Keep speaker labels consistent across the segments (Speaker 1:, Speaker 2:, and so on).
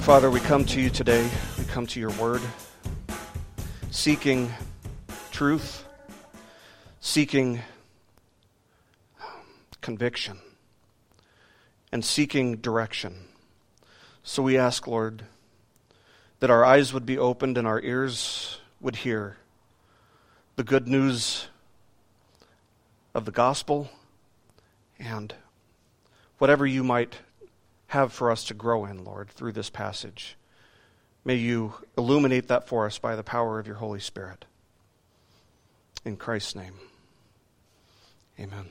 Speaker 1: Our Father, we come to you today. We come to your word, seeking truth, seeking um, conviction, and seeking direction. So we ask, Lord, that our eyes would be opened and our ears would hear the good news of the gospel and whatever you might have for us to grow in, Lord, through this passage. May you illuminate that for us by the power of your Holy Spirit. In Christ's name, amen.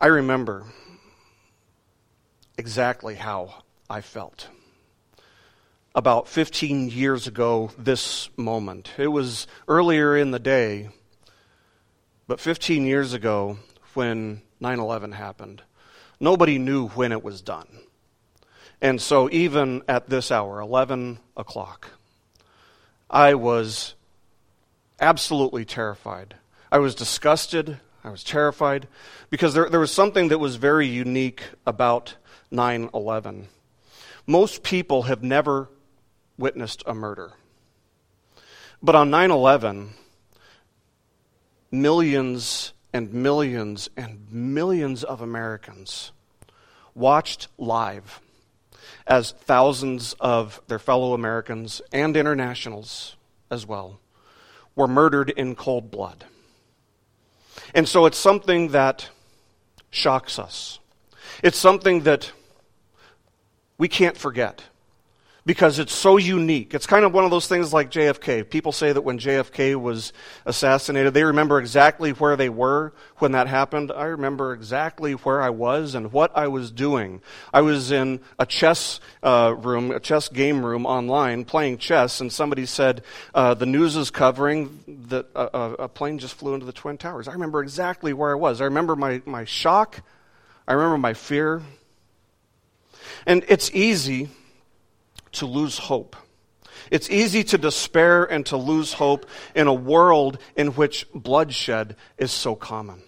Speaker 1: I remember exactly how I felt. About 15 years ago, this moment. It was earlier in the day, but 15 years ago, when 9 11 happened. Nobody knew when it was done. And so, even at this hour, 11 o'clock, I was absolutely terrified. I was disgusted. I was terrified because there, there was something that was very unique about 9 11. Most people have never witnessed a murder. But on 9 11, millions and millions and millions of Americans watched live as thousands of their fellow Americans and internationals as well were murdered in cold blood. And so it's something that shocks us. It's something that we can't forget because it's so unique. It's kind of one of those things like JFK. People say that when JFK was assassinated, they remember exactly where they were when that happened. I remember exactly where I was and what I was doing. I was in a chess uh, room, a chess game room online playing chess, and somebody said, uh, The news is covering that a, a plane just flew into the Twin Towers. I remember exactly where I was. I remember my, my shock. I remember my fear. And it's easy to lose hope. It's easy to despair and to lose hope in a world in which bloodshed is so common,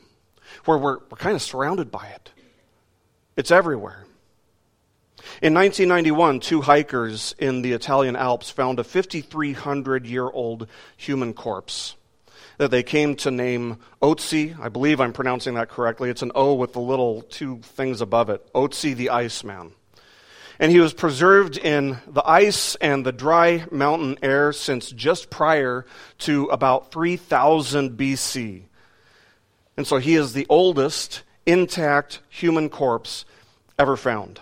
Speaker 1: where we're, we're kind of surrounded by it. It's everywhere. In 1991, two hikers in the Italian Alps found a 5,300 year old human corpse that they came to name Otzi. I believe I'm pronouncing that correctly. It's an O with the little two things above it Otzi the Iceman and he was preserved in the ice and the dry mountain air since just prior to about 3000 BC. And so he is the oldest intact human corpse ever found.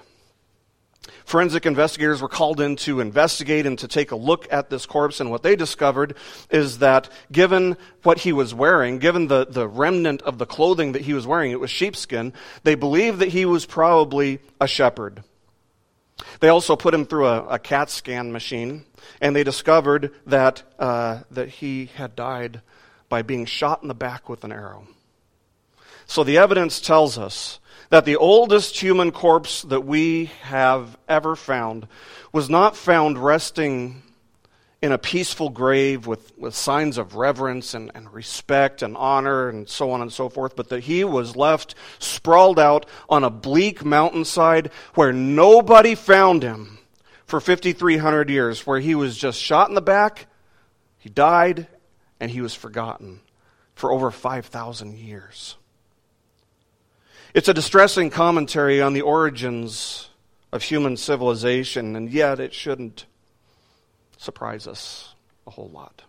Speaker 1: Forensic investigators were called in to investigate and to take a look at this corpse, and what they discovered is that given what he was wearing, given the, the remnant of the clothing that he was wearing, it was sheepskin, they believe that he was probably a shepherd. They also put him through a, a CAT scan machine, and they discovered that, uh, that he had died by being shot in the back with an arrow. So the evidence tells us that the oldest human corpse that we have ever found was not found resting in a peaceful grave with, with signs of reverence and, and respect and honor and so on and so forth, but that he was left sprawled out on a bleak mountainside where nobody found him for 5,300 years, where he was just shot in the back, he died, and he was forgotten for over 5,000 years. It's a distressing commentary on the origins of human civilization, and yet it shouldn't surprise us a whole lot.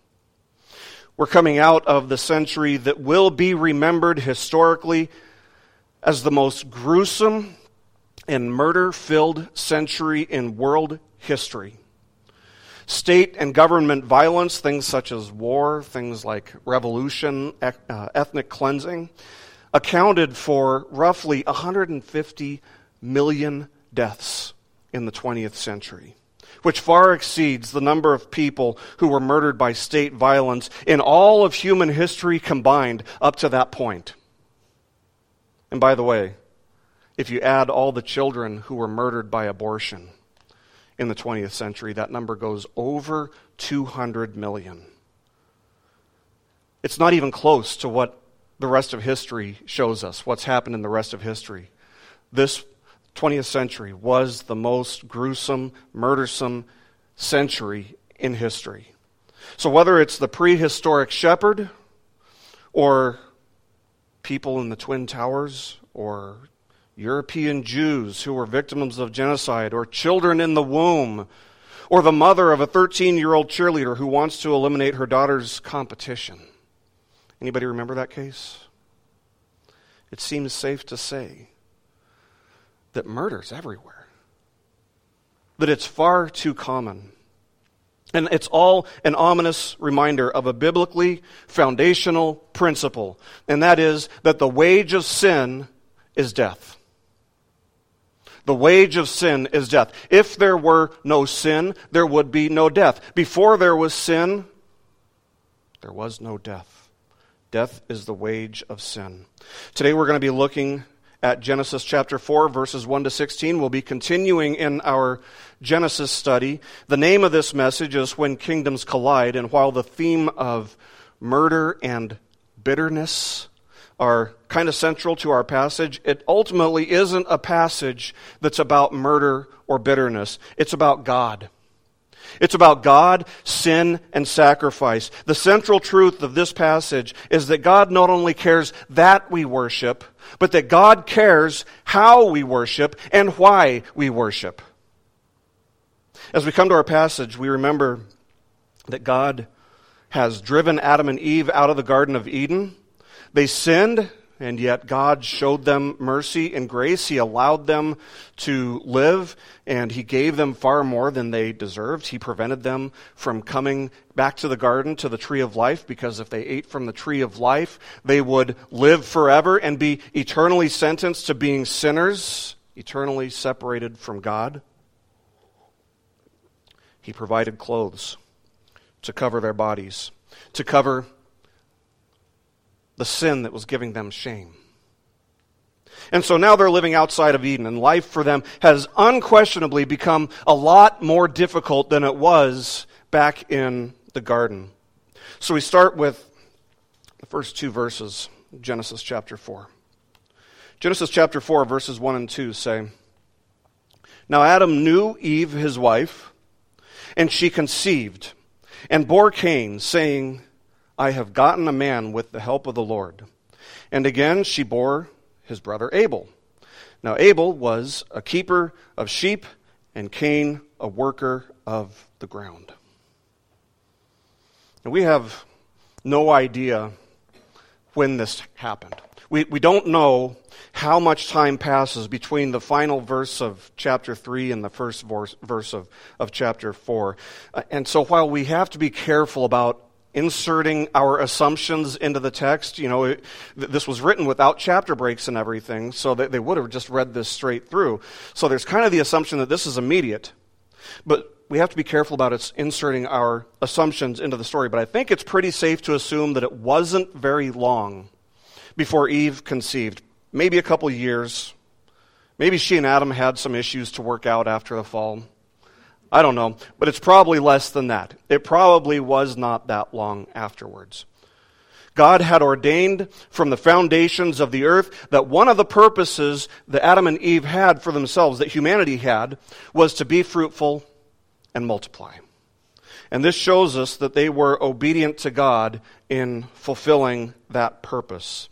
Speaker 1: We're coming out of the century that will be remembered historically as the most gruesome and murder filled century in world history. State and government violence, things such as war, things like revolution, uh, ethnic cleansing, accounted for roughly 150 million deaths in the 20th century which far exceeds the number of people who were murdered by state violence in all of human history combined up to that point. And by the way, if you add all the children who were murdered by abortion in the 20th century, that number goes over 200 million. It's not even close to what the rest of history shows us, what's happened in the rest of history. This 20th century was the most gruesome, murdersome century in history. So, whether it's the prehistoric shepherd, or people in the Twin Towers, or European Jews who were victims of genocide, or children in the womb, or the mother of a 13 year old cheerleader who wants to eliminate her daughter's competition. Anybody remember that case? It seems safe to say that murder's everywhere, that it's far too common. And it's all an ominous reminder of a biblically foundational principle, and that is that the wage of sin is death. The wage of sin is death. If there were no sin, there would be no death. Before there was sin, there was no death. Death is the wage of sin. Today we're going to be looking at Genesis chapter 4, verses 1 to 16. We'll be continuing in our Genesis study. The name of this message is When Kingdoms Collide, and while the theme of murder and bitterness are kind of central to our passage, it ultimately isn't a passage that's about murder or bitterness. It's about God. It's about God, sin, and sacrifice. The central truth of this passage is that God not only cares that we worship, but that God cares how we worship and why we worship. As we come to our passage, we remember that God has driven Adam and Eve out of the Garden of Eden. They sinned, and yet God showed them mercy and grace. He allowed them to live, and He gave them far more than they deserved. He prevented them from coming back to the garden to the tree of life, because if they ate from the tree of life, they would live forever and be eternally sentenced to being sinners, eternally separated from God. He provided clothes to cover their bodies, to cover the sin that was giving them shame. And so now they're living outside of Eden, and life for them has unquestionably become a lot more difficult than it was back in the garden. So we start with the first two verses, Genesis chapter 4. Genesis chapter 4, verses 1 and 2 say Now Adam knew Eve, his wife, and she conceived and bore Cain, saying, I have gotten a man with the help of the Lord. And again she bore his brother Abel. Now Abel was a keeper of sheep, and Cain a worker of the ground. And we have no idea when this happened. We, we don't know how much time passes between the final verse of chapter 3 and the first verse, verse of, of chapter 4. Uh, and so while we have to be careful about inserting our assumptions into the text. You know, it, this was written without chapter breaks and everything, so that they would have just read this straight through. So there's kind of the assumption that this is immediate, but we have to be careful about its inserting our assumptions into the story. But I think it's pretty safe to assume that it wasn't very long before Eve conceived. Maybe a couple years. Maybe she and Adam had some issues to work out after the fall. I don't know, but it's probably less than that. It probably was not that long afterwards. God had ordained from the foundations of the earth that one of the purposes that Adam and Eve had for themselves, that humanity had, was to be fruitful and multiply. And this shows us that they were obedient to God in fulfilling that purpose.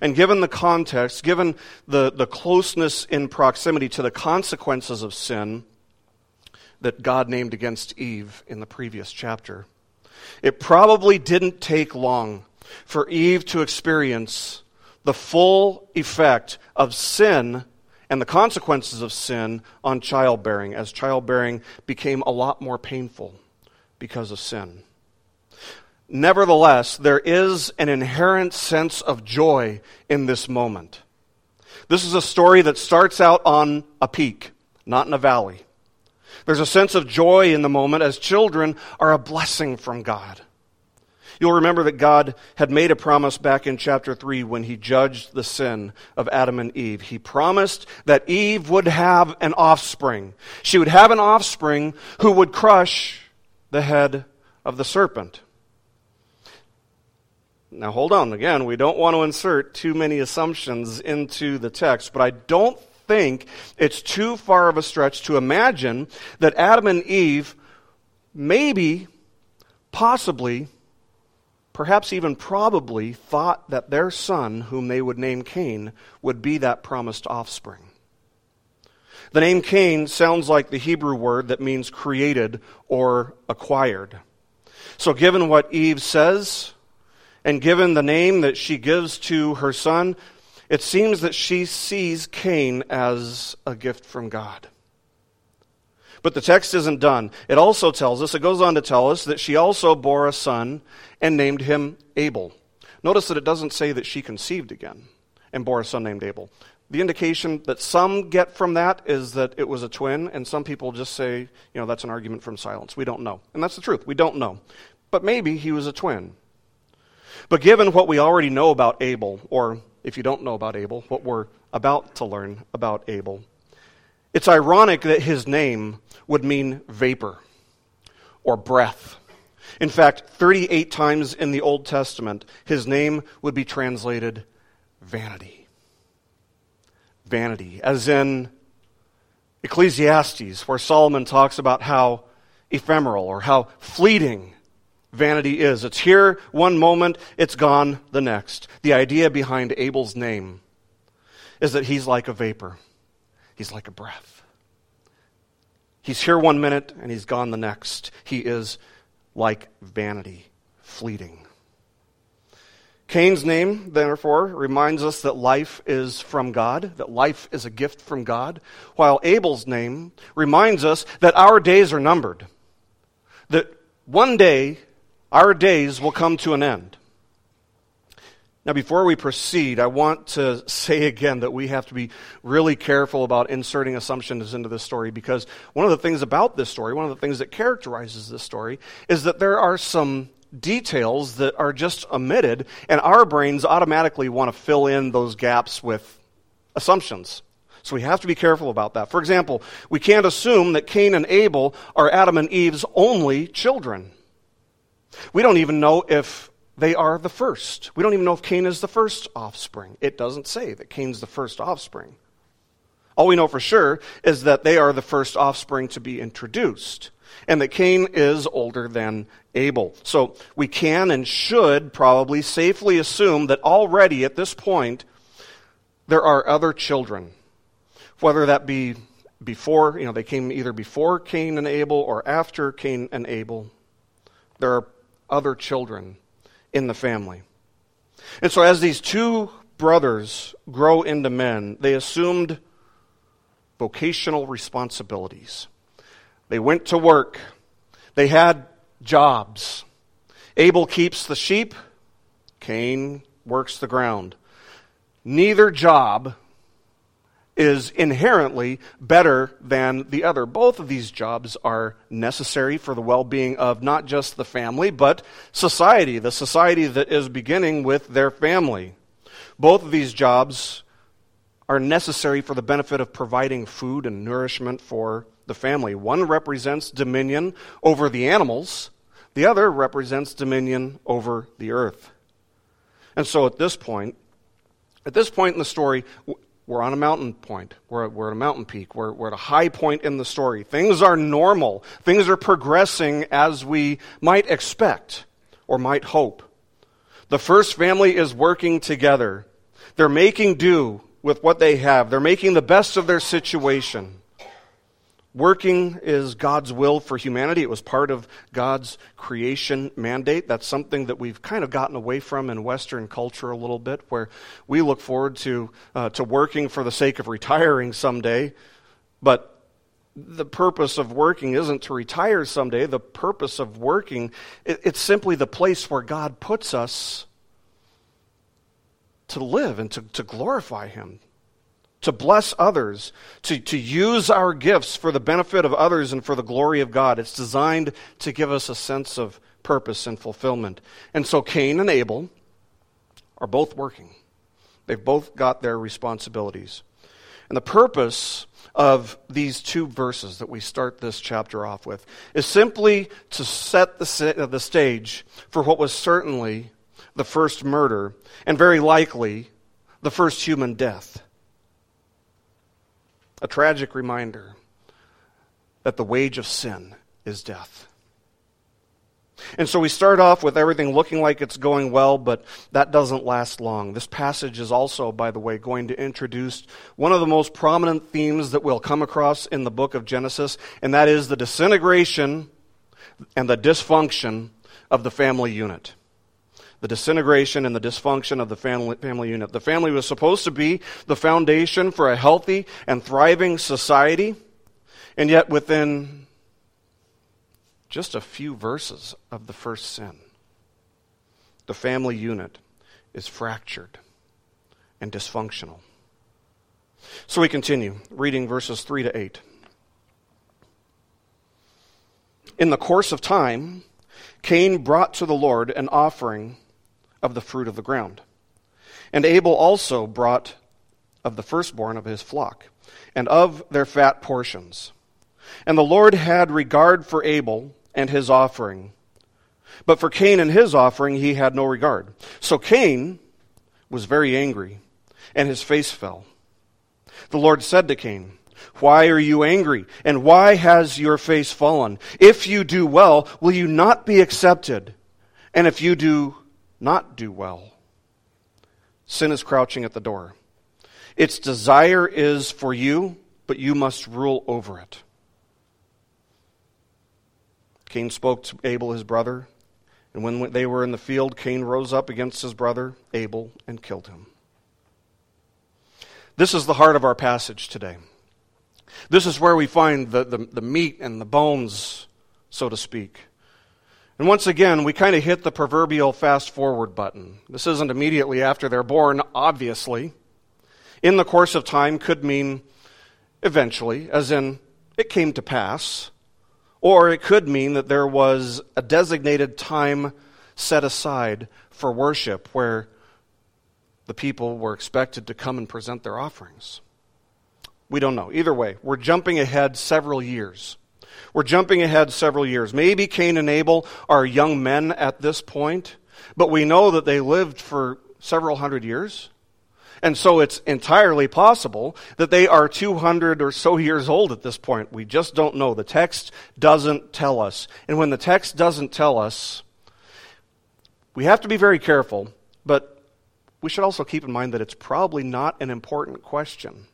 Speaker 1: And given the context, given the, the closeness in proximity to the consequences of sin, that God named against Eve in the previous chapter. It probably didn't take long for Eve to experience the full effect of sin and the consequences of sin on childbearing, as childbearing became a lot more painful because of sin. Nevertheless, there is an inherent sense of joy in this moment. This is a story that starts out on a peak, not in a valley. There's a sense of joy in the moment as children are a blessing from God. You'll remember that God had made a promise back in chapter 3 when he judged the sin of Adam and Eve. He promised that Eve would have an offspring. She would have an offspring who would crush the head of the serpent. Now, hold on. Again, we don't want to insert too many assumptions into the text, but I don't think it's too far of a stretch to imagine that Adam and Eve maybe, possibly, perhaps even probably thought that their son, whom they would name Cain, would be that promised offspring. The name Cain sounds like the Hebrew word that means created or acquired. So, given what Eve says, and given the name that she gives to her son, it seems that she sees Cain as a gift from God. But the text isn't done. It also tells us, it goes on to tell us, that she also bore a son and named him Abel. Notice that it doesn't say that she conceived again and bore a son named Abel. The indication that some get from that is that it was a twin, and some people just say, you know, that's an argument from silence. We don't know. And that's the truth. We don't know. But maybe he was a twin. But given what we already know about Abel, or if you don't know about Abel, what we're about to learn about Abel, it's ironic that his name would mean vapor or breath. In fact, 38 times in the Old Testament, his name would be translated vanity. Vanity, as in Ecclesiastes, where Solomon talks about how ephemeral or how fleeting vanity is. It's here one moment, it's gone the next. The idea behind Abel's name is that he's like a vapor, he's like a breath. He's here one minute and he's gone the next. He is like vanity, fleeting. Cain's name, therefore, reminds us that life is from God, that life is a gift from God, while Abel's name reminds us that our days are numbered, that one day our days will come to an end. Now, before we proceed, I want to say again that we have to be really careful about inserting assumptions into this story because one of the things about this story, one of the things that characterizes this story, is that there are some details that are just omitted, and our brains automatically want to fill in those gaps with assumptions. So we have to be careful about that. For example, we can't assume that Cain and Abel are Adam and Eve's only children. We don't even know if they are the first. We don't even know if Cain is the first offspring. It doesn't say that Cain's the first offspring. All we know for sure is that they are the first offspring to be introduced, and that Cain is older than Abel. So we can and should probably safely assume that already at this point there are other children, whether that be before, you know, they came either before Cain and Abel or after Cain and Abel. There are other children in the family. And so, as these two brothers grow into men, they assumed vocational responsibilities. They went to work, they had jobs. Abel keeps the sheep, Cain works the ground. Neither job is inherently better than the other. Both of these jobs are necessary for the well being of not just the family, but society, the society that is beginning with their family. Both of these jobs are necessary for the benefit of providing food and nourishment for the family. One represents dominion over the animals, the other represents dominion over the earth. And so at this point, at this point in the story, we're on a mountain point. We're, we're at a mountain peak. We're, we're at a high point in the story. Things are normal. Things are progressing as we might expect or might hope. The first family is working together. They're making do with what they have. They're making the best of their situation. Working is God's will for humanity. It was part of God's creation mandate. That's something that we've kind of gotten away from in Western culture a little bit, where we look forward to, uh, to working for the sake of retiring someday. But the purpose of working isn't to retire someday. The purpose of working, it, it's simply the place where God puts us to live and to, to glorify Him, to bless others, to, to use our gifts for the benefit of others and for the glory of God. It's designed to give us a sense of purpose and fulfillment. And so Cain and Abel are both working, they've both got their responsibilities. And the purpose of these two verses that we start this chapter off with is simply to set the, uh, the stage for what was certainly the first murder and very likely the first human death a tragic reminder that the wage of sin is death. And so we start off with everything looking like it's going well, but that doesn't last long. This passage is also, by the way, going to introduce one of the most prominent themes that we'll come across in the book of Genesis, and that is the disintegration and the dysfunction of the family unit. The disintegration and the dysfunction of the family, family unit. The family was supposed to be the foundation for a healthy and thriving society, and yet within just a few verses of the first sin, the family unit is fractured and dysfunctional. So we continue reading verses 3 to 8. In the course of time, Cain brought to the Lord an offering of the fruit of the ground. And Abel also brought of the firstborn of his flock, and of their fat portions. And the Lord had regard for Abel and his offering. But for Cain and his offering, he had no regard. So Cain was very angry, and his face fell. The Lord said to Cain, Why are you angry? And why has your face fallen? If you do well, will you not be accepted? And if you do not do well, sin is crouching at the door. Its desire is for you, but you must rule over it. Cain spoke to Abel, his brother, and when they were in the field, Cain rose up against his brother Abel and killed him. This is the heart of our passage today. This is where we find the, the, the meat and the bones, so to speak. And once again, we kind of hit the proverbial fast forward button. This isn't immediately after they're born, obviously. In the course of time could mean eventually, as in, it came to pass. Or it could mean that there was a designated time set aside for worship where the people were expected to come and present their offerings. We don't know. Either way, we're jumping ahead several years. We're jumping ahead several years. Maybe Cain and Abel are young men at this point, but we know that they lived for several hundred years. And so it's entirely possible that they are 200 or so years old at this point. We just don't know. The text doesn't tell us. And when the text doesn't tell us, we have to be very careful, but we should also keep in mind that it's probably not an important question.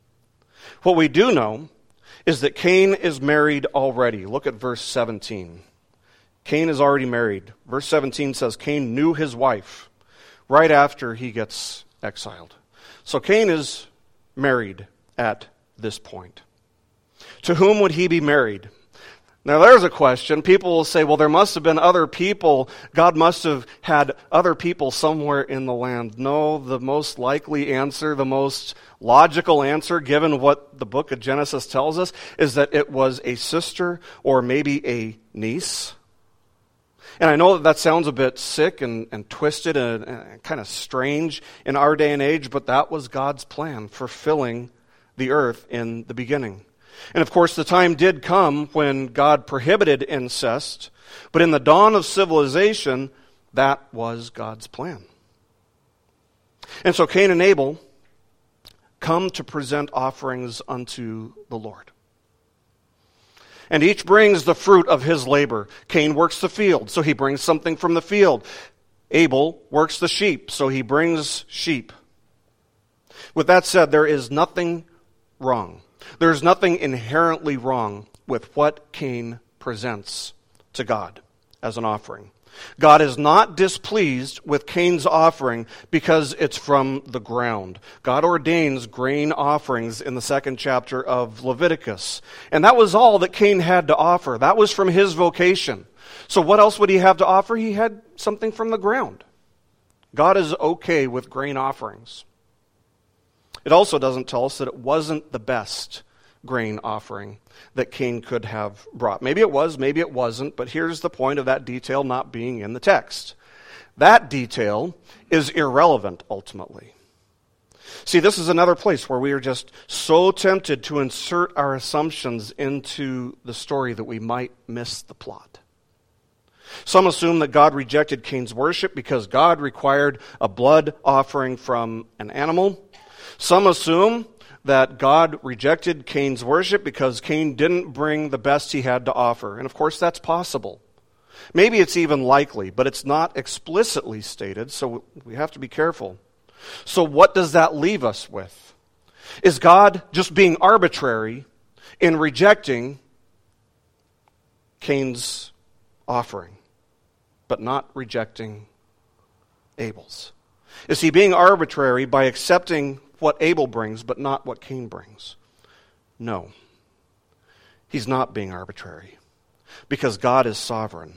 Speaker 1: What we do know is that Cain is married already. Look at verse 17. Cain is already married. Verse 17 says Cain knew his wife right after he gets exiled. So Cain is married at this point. To whom would he be married? Now, there's a question. People will say, well, there must have been other people. God must have had other people somewhere in the land. No, the most likely answer, the most logical answer, given what the book of Genesis tells us, is that it was a sister or maybe a niece and I know that that sounds a bit sick and, and twisted and, and kind of strange in our day and age, but that was God's plan for filling the earth in the beginning. And of course, the time did come when God prohibited incest, but in the dawn of civilization, that was God's plan. And so Cain and Abel come to present offerings unto the Lord and each brings the fruit of his labor. Cain works the field, so he brings something from the field. Abel works the sheep, so he brings sheep. With that said, there is nothing wrong. There is nothing inherently wrong with what Cain presents to God as an offering. God is not displeased with Cain's offering because it's from the ground. God ordains grain offerings in the second chapter of Leviticus. And that was all that Cain had to offer. That was from his vocation. So what else would he have to offer? He had something from the ground. God is okay with grain offerings. It also doesn't tell us that it wasn't the best grain offering that Cain could have brought. Maybe it was, maybe it wasn't, but here's the point of that detail not being in the text. That detail is irrelevant ultimately. See, this is another place where we are just so tempted to insert our assumptions into the story that we might miss the plot. Some assume that God rejected Cain's worship because God required a blood offering from an animal. Some assume that God rejected Cain's worship because Cain didn't bring the best he had to offer. And of course, that's possible. Maybe it's even likely, but it's not explicitly stated, so we have to be careful. So, what does that leave us with? Is God just being arbitrary in rejecting Cain's offering, but not rejecting Abel's? Is he being arbitrary by accepting what Abel brings, but not what Cain brings? No. He's not being arbitrary because God is sovereign.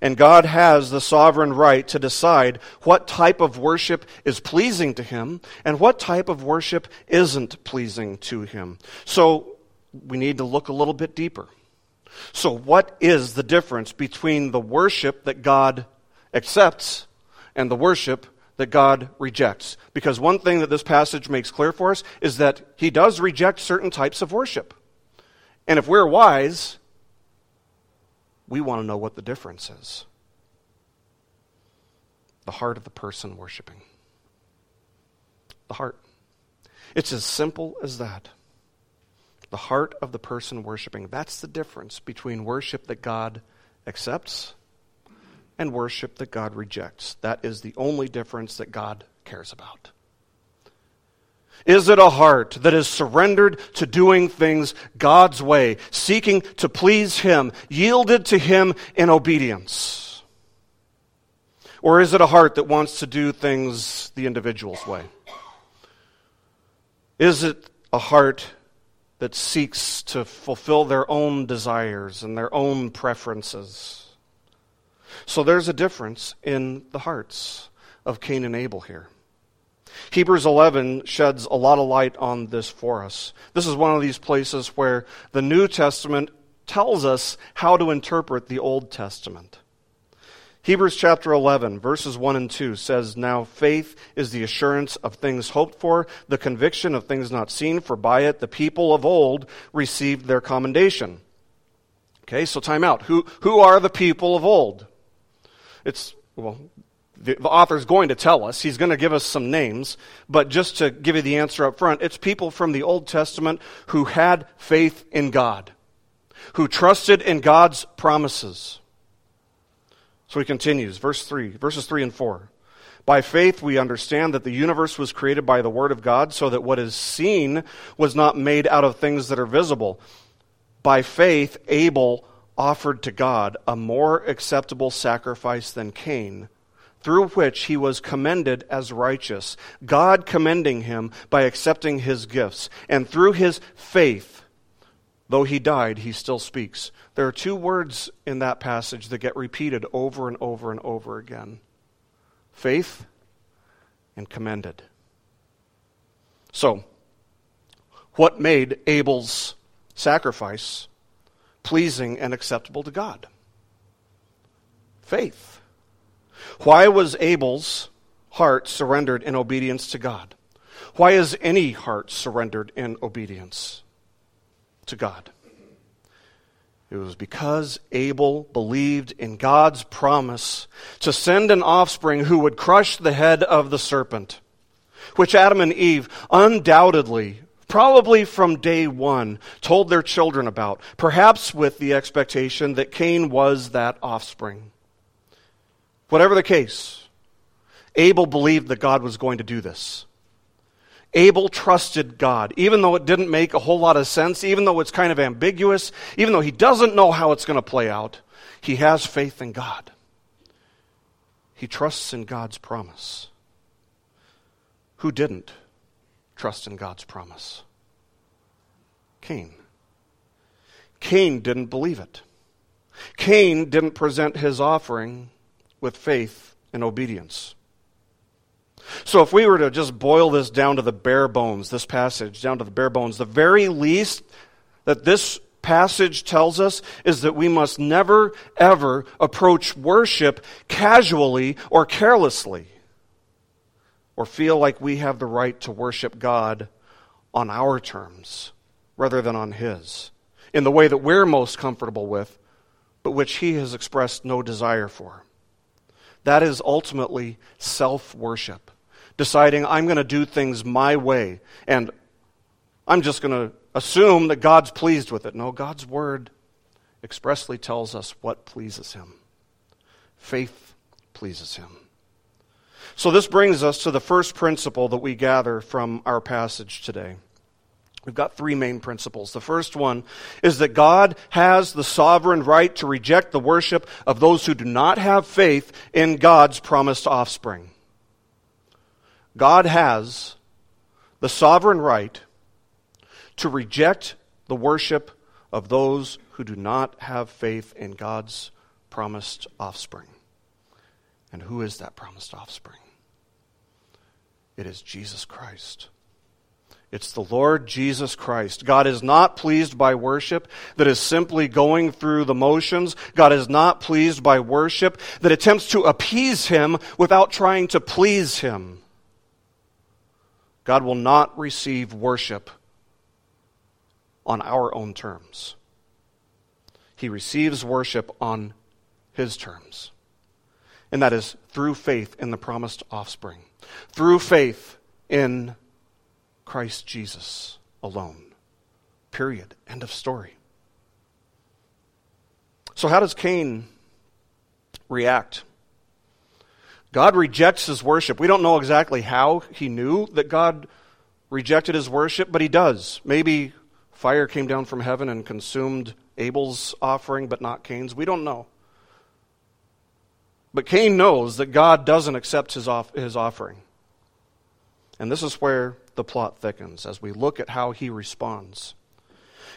Speaker 1: And God has the sovereign right to decide what type of worship is pleasing to Him and what type of worship isn't pleasing to Him. So we need to look a little bit deeper. So, what is the difference between the worship that God accepts and the worship that God rejects? Because one thing that this passage makes clear for us is that He does reject certain types of worship. And if we're wise, we want to know what the difference is the heart of the person worshiping. The heart. It's as simple as that. The heart of the person worshiping. That's the difference between worship that God accepts and worship that God rejects. That is the only difference that God cares about. Is it a heart that is surrendered to doing things God's way, seeking to please Him, yielded to Him in obedience? Or is it a heart that wants to do things the individual's way? Is it a heart that seeks to fulfill their own desires and their own preferences? So there's a difference in the hearts of Cain and Abel here. Hebrews 11 sheds a lot of light on this for us. This is one of these places where the New Testament tells us how to interpret the Old Testament. Hebrews chapter 11, verses 1 and 2 says, Now faith is the assurance of things hoped for, the conviction of things not seen, for by it the people of old received their commendation. Okay, so time out. Who, who are the people of old? It's, well, the, the author is going to tell us. He's going to give us some names. But just to give you the answer up front, it's people from the Old Testament who had faith in God, who trusted in God's promises. So he continues, verse 3, verses 3 and 4. By faith, we understand that the universe was created by the Word of God, so that what is seen was not made out of things that are visible. By faith, Abel offered to God a more acceptable sacrifice than Cain through which he was commended as righteous, God commending him by accepting his gifts. And through his faith, though he died, he still speaks. There are two words in that passage that get repeated over and over and over again faith and commended. So, what made Abel's sacrifice pleasing and acceptable to God? Faith. Why was Abel's heart surrendered in obedience to God? Why is any heart surrendered in obedience to God? It was because Abel believed in God's promise to send an offspring who would crush the head of the serpent, which Adam and Eve undoubtedly, probably from day one, told their children about, perhaps with the expectation that Cain was that offspring. Whatever the case, Abel believed that God was going to do this. Abel trusted God, even though it didn't make a whole lot of sense, even though it's kind of ambiguous, even though he doesn't know how it's going to play out, he has faith in God. He trusts in God's promise. Who didn't trust in God's promise? Cain. Cain didn't believe it. Cain didn't present his offering with faith and obedience. So, if we were to just boil this down to the bare bones, this passage, down to the bare bones, the very least that this passage tells us is that we must never, ever approach worship casually or carelessly or feel like we have the right to worship God on our terms rather than on His, in the way that we're most comfortable with, but which He has expressed no desire for. That is ultimately self worship. Deciding I'm going to do things my way. And I'm just going to assume that God's pleased with it. No, God's word expressly tells us what pleases him. Faith pleases him. So, this brings us to the first principle that we gather from our passage today. We've got three main principles. The first one is that God has the sovereign right to reject the worship of those who do not have faith in God's promised offspring. God has the sovereign right to reject the worship of those who do not have faith in God's promised offspring. And who is that promised offspring? It is Jesus Christ. It's the Lord Jesus Christ. God is not pleased by worship that is simply going through the motions. God is not pleased by worship that attempts to appease Him without trying to please Him. God will not receive worship on our own terms. He receives worship on His terms. And that is through faith in the promised offspring, through faith in Christ Jesus alone. Period. End of story. So, how does Cain react? God rejects his worship. We don't know exactly how he knew that God rejected his worship, but he does. Maybe fire came down from heaven and consumed Abel's offering, but not Cain's. We don't know. But Cain knows that God doesn't accept his, off- his offering. And this is where the plot thickens as we look at how he responds.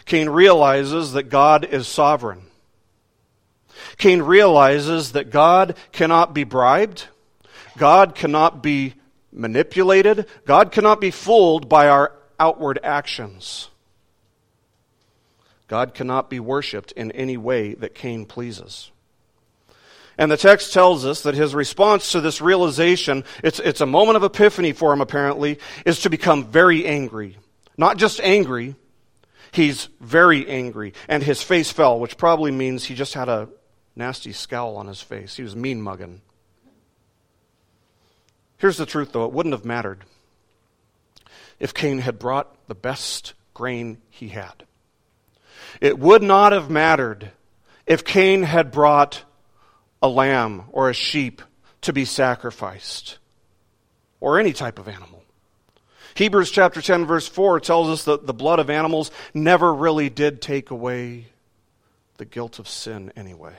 Speaker 1: Cain realizes that God is sovereign. Cain realizes that God cannot be bribed, God cannot be manipulated, God cannot be fooled by our outward actions. God cannot be worshiped in any way that Cain pleases. And the text tells us that his response to this realization, it's, it's a moment of epiphany for him apparently, is to become very angry. Not just angry, he's very angry. And his face fell, which probably means he just had a nasty scowl on his face. He was mean mugging. Here's the truth, though it wouldn't have mattered if Cain had brought the best grain he had. It would not have mattered if Cain had brought a lamb or a sheep to be sacrificed, or any type of animal. Hebrews chapter 10, verse 4 tells us that the blood of animals never really did take away the guilt of sin anyway.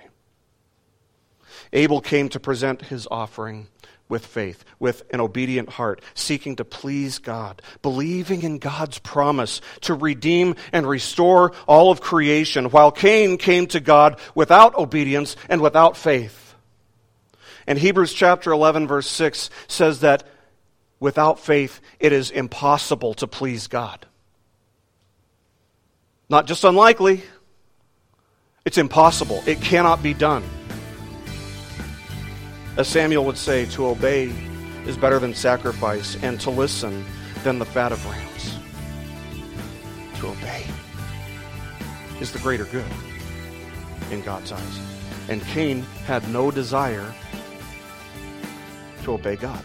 Speaker 1: Abel came to present his offering with faith, with an obedient heart, seeking to please God, believing in God's promise to redeem and restore all of creation, while Cain came to God without obedience and without faith. And Hebrews chapter 11, verse 6 says that without faith, it is impossible to please God. Not just unlikely, it's impossible. It cannot be done. As Samuel would say, to obey is better than sacrifice, and to listen than the fat of rams. To obey is the greater good in God's eyes. And Cain had no desire to obey God.